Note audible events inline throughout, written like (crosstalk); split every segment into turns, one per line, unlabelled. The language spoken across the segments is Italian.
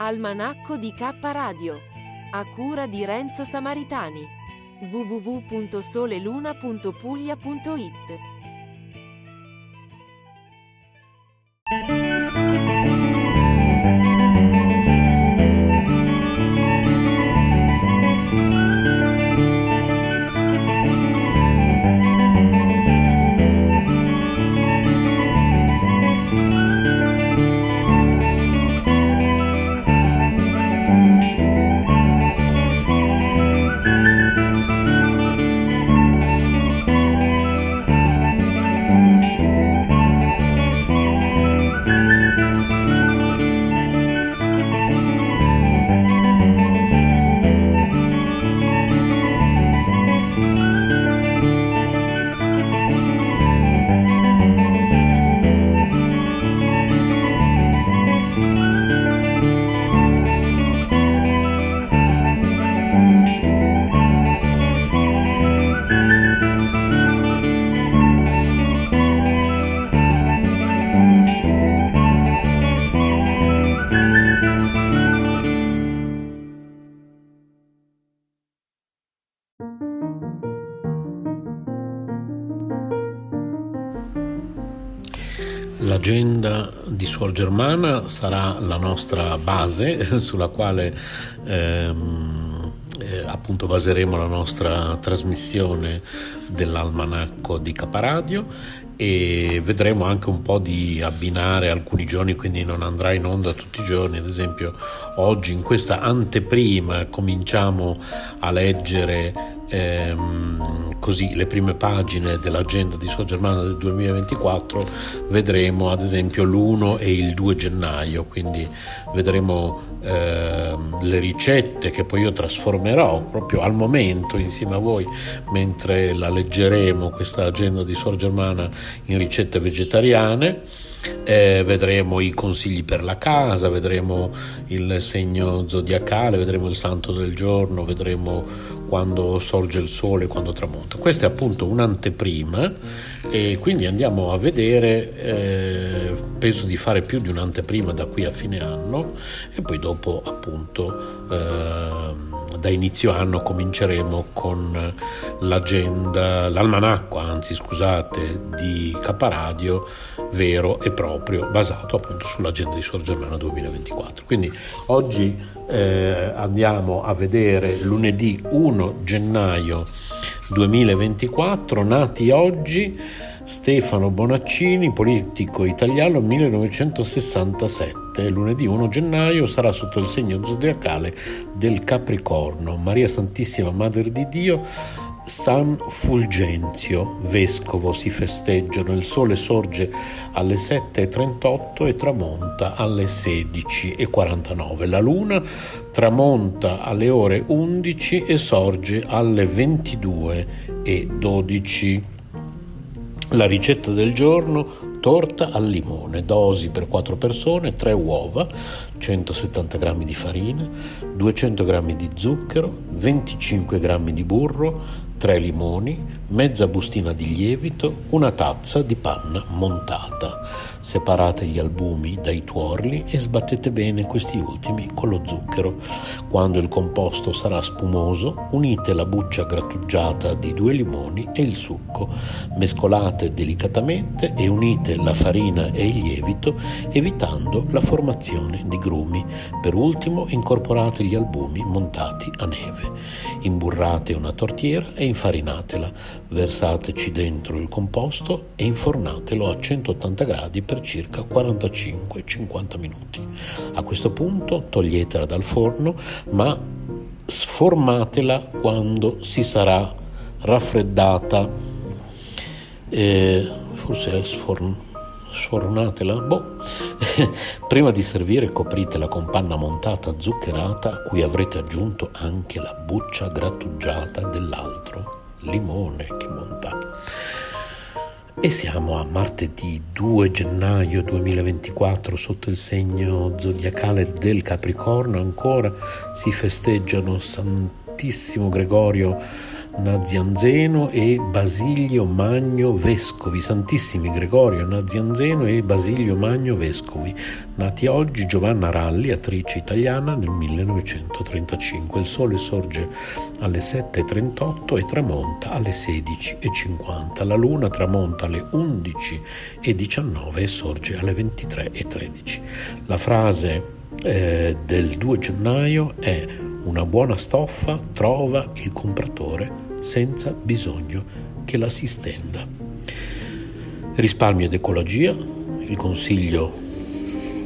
Almanacco di K Radio. A cura di Renzo Samaritani. www.soleluna.puglia.it
L'agenda di Suor Germana sarà la nostra base (laughs) sulla quale ehm, eh, appunto baseremo la nostra trasmissione dell'almanacco di Caparadio e vedremo anche un po' di abbinare alcuni giorni, quindi non andrà in onda tutti i giorni, ad esempio oggi in questa anteprima cominciamo a leggere ehm, così le prime pagine dell'agenda di Sua Germana del 2024 vedremo ad esempio l'1 e il 2 gennaio, quindi vedremo ehm, le ricette che poi io trasformerò proprio al momento insieme a voi mentre la leggeremo questa agenda di Suor Germana in ricette vegetariane. Eh, vedremo i consigli per la casa, vedremo il segno zodiacale, vedremo il santo del giorno, vedremo quando sorge il sole, quando tramonta. Questa è appunto un'anteprima e quindi andiamo a vedere, eh, penso di fare più di un'anteprima da qui a fine anno e poi dopo appunto... Eh, da inizio anno cominceremo con l'agenda, l'almanacco, anzi scusate, di Caparadio vero e proprio, basato appunto sull'agenda di Sor Germana 2024. Quindi oggi eh, andiamo a vedere lunedì 1 gennaio 2024, nati oggi Stefano Bonaccini, politico italiano 1967. Lunedì 1 gennaio sarà sotto il segno zodiacale del Capricorno. Maria Santissima Madre di Dio, San Fulgenzio, vescovo, si festeggiano. Il sole sorge alle 7.38 e tramonta alle 16.49. La luna tramonta alle ore 11 e sorge alle 22.12. La ricetta del giorno torta al limone, dosi per 4 persone, 3 uova, 170 g di farina, 200 g di zucchero, 25 g di burro, 3 limoni, mezza bustina di lievito, una tazza di panna montata. Separate gli albumi dai tuorli e sbattete bene questi ultimi con lo zucchero. Quando il composto sarà spumoso, unite la buccia grattugiata di due limoni e il succo. Mescolate delicatamente e unite la farina e il lievito evitando la formazione di grumi. Per ultimo incorporate gli albumi montati a neve. Imburrate una tortiera e infarinatela, versateci dentro il composto e infornatelo a 180 gradi per circa 45-50 minuti. A questo punto toglietela dal forno, ma sformatela quando si sarà raffreddata. Eh, forse è sforn- sfornatela. Boh. (laughs) Prima di servire copritela con panna montata zuccherata a cui avrete aggiunto anche la buccia grattugiata dell'altro limone che bontà. E siamo a martedì 2 gennaio 2024 sotto il segno zodiacale del Capricorno. Ancora si festeggiano Santissimo Gregorio Nazianzeno e Basilio Magno Vescovi, Santissimi Gregorio Nazianzeno e Basilio Magno Vescovi, nati oggi Giovanna Ralli, attrice italiana nel 1935. Il sole sorge alle 7.38 e tramonta alle 16.50. La luna tramonta alle 11.19 e sorge alle 23.13. La frase eh, del 2 gennaio è una buona stoffa trova il compratore senza bisogno che la si stenda. Risparmio ed ecologia, il consiglio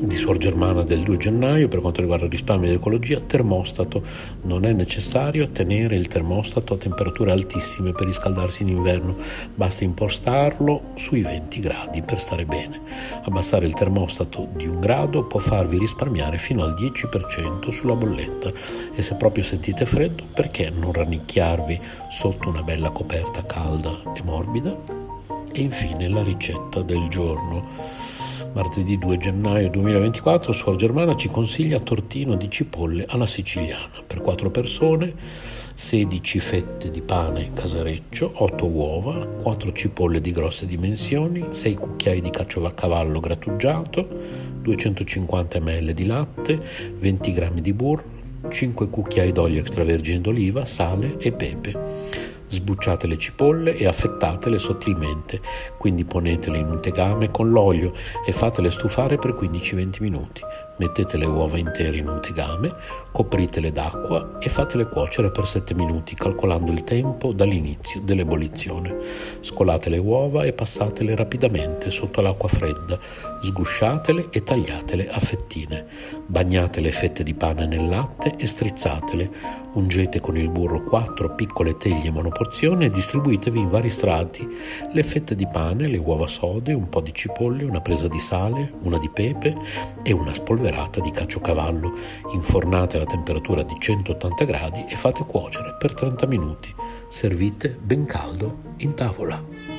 di Suor Germana del 2 gennaio per quanto riguarda il risparmio ed ecologia, termostato. Non è necessario tenere il termostato a temperature altissime per riscaldarsi in inverno, basta impostarlo sui 20 gradi per stare bene. Abbassare il termostato di un grado può farvi risparmiare fino al 10% sulla bolletta e se proprio sentite freddo, perché non rannicchiarvi sotto una bella coperta calda e morbida? E infine la ricetta del giorno. Martedì 2 gennaio 2024 Suor Germana ci consiglia tortino di cipolle alla siciliana per 4 persone, 16 fette di pane casareccio, 8 uova, 4 cipolle di grosse dimensioni, 6 cucchiai di cacciovacavallo grattugiato, 250 ml di latte, 20 g di burro, 5 cucchiai d'olio extravergine d'oliva, sale e pepe. Sbucciate le cipolle e affettatele sottilmente, quindi ponetele in un tegame con l'olio e fatele stufare per 15-20 minuti. Mettete le uova intere in un tegame, copritele d'acqua e fatele cuocere per 7 minuti, calcolando il tempo dall'inizio dell'ebollizione. Scolate le uova e passatele rapidamente sotto l'acqua fredda, sgusciatele e tagliatele a fettine. Bagnate le fette di pane nel latte e strizzatele. Ungete con il burro 4 piccole teglie monoporzione e distribuitevi in vari strati le fette di pane, le uova sode, un po' di cipolle, una presa di sale, una di pepe e una spolverata spolverata di caciocavallo, infornate alla temperatura di 180 gradi e fate cuocere per 30 minuti. Servite ben caldo in tavola.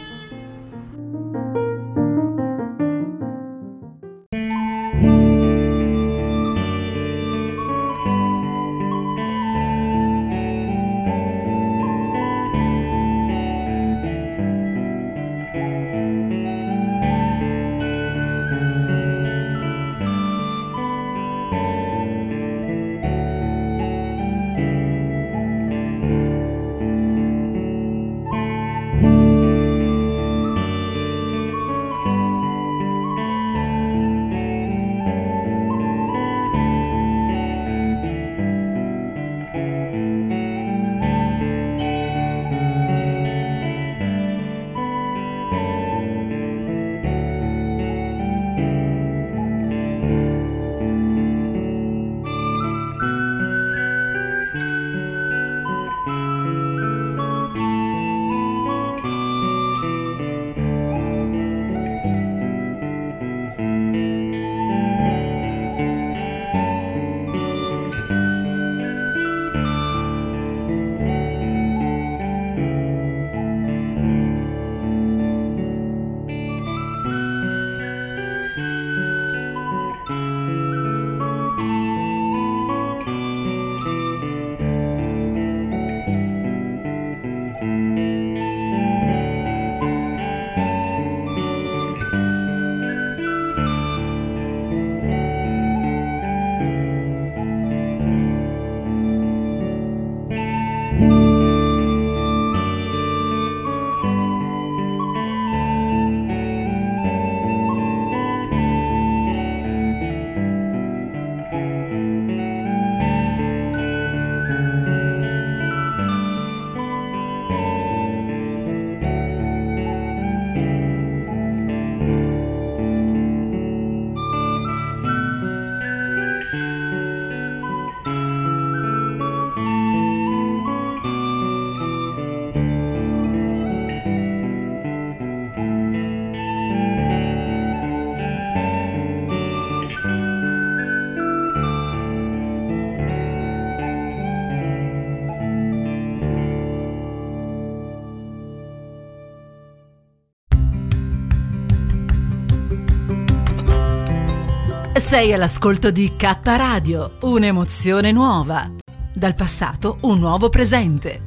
Sei all'ascolto di K Radio, un'emozione nuova. Dal passato un nuovo presente.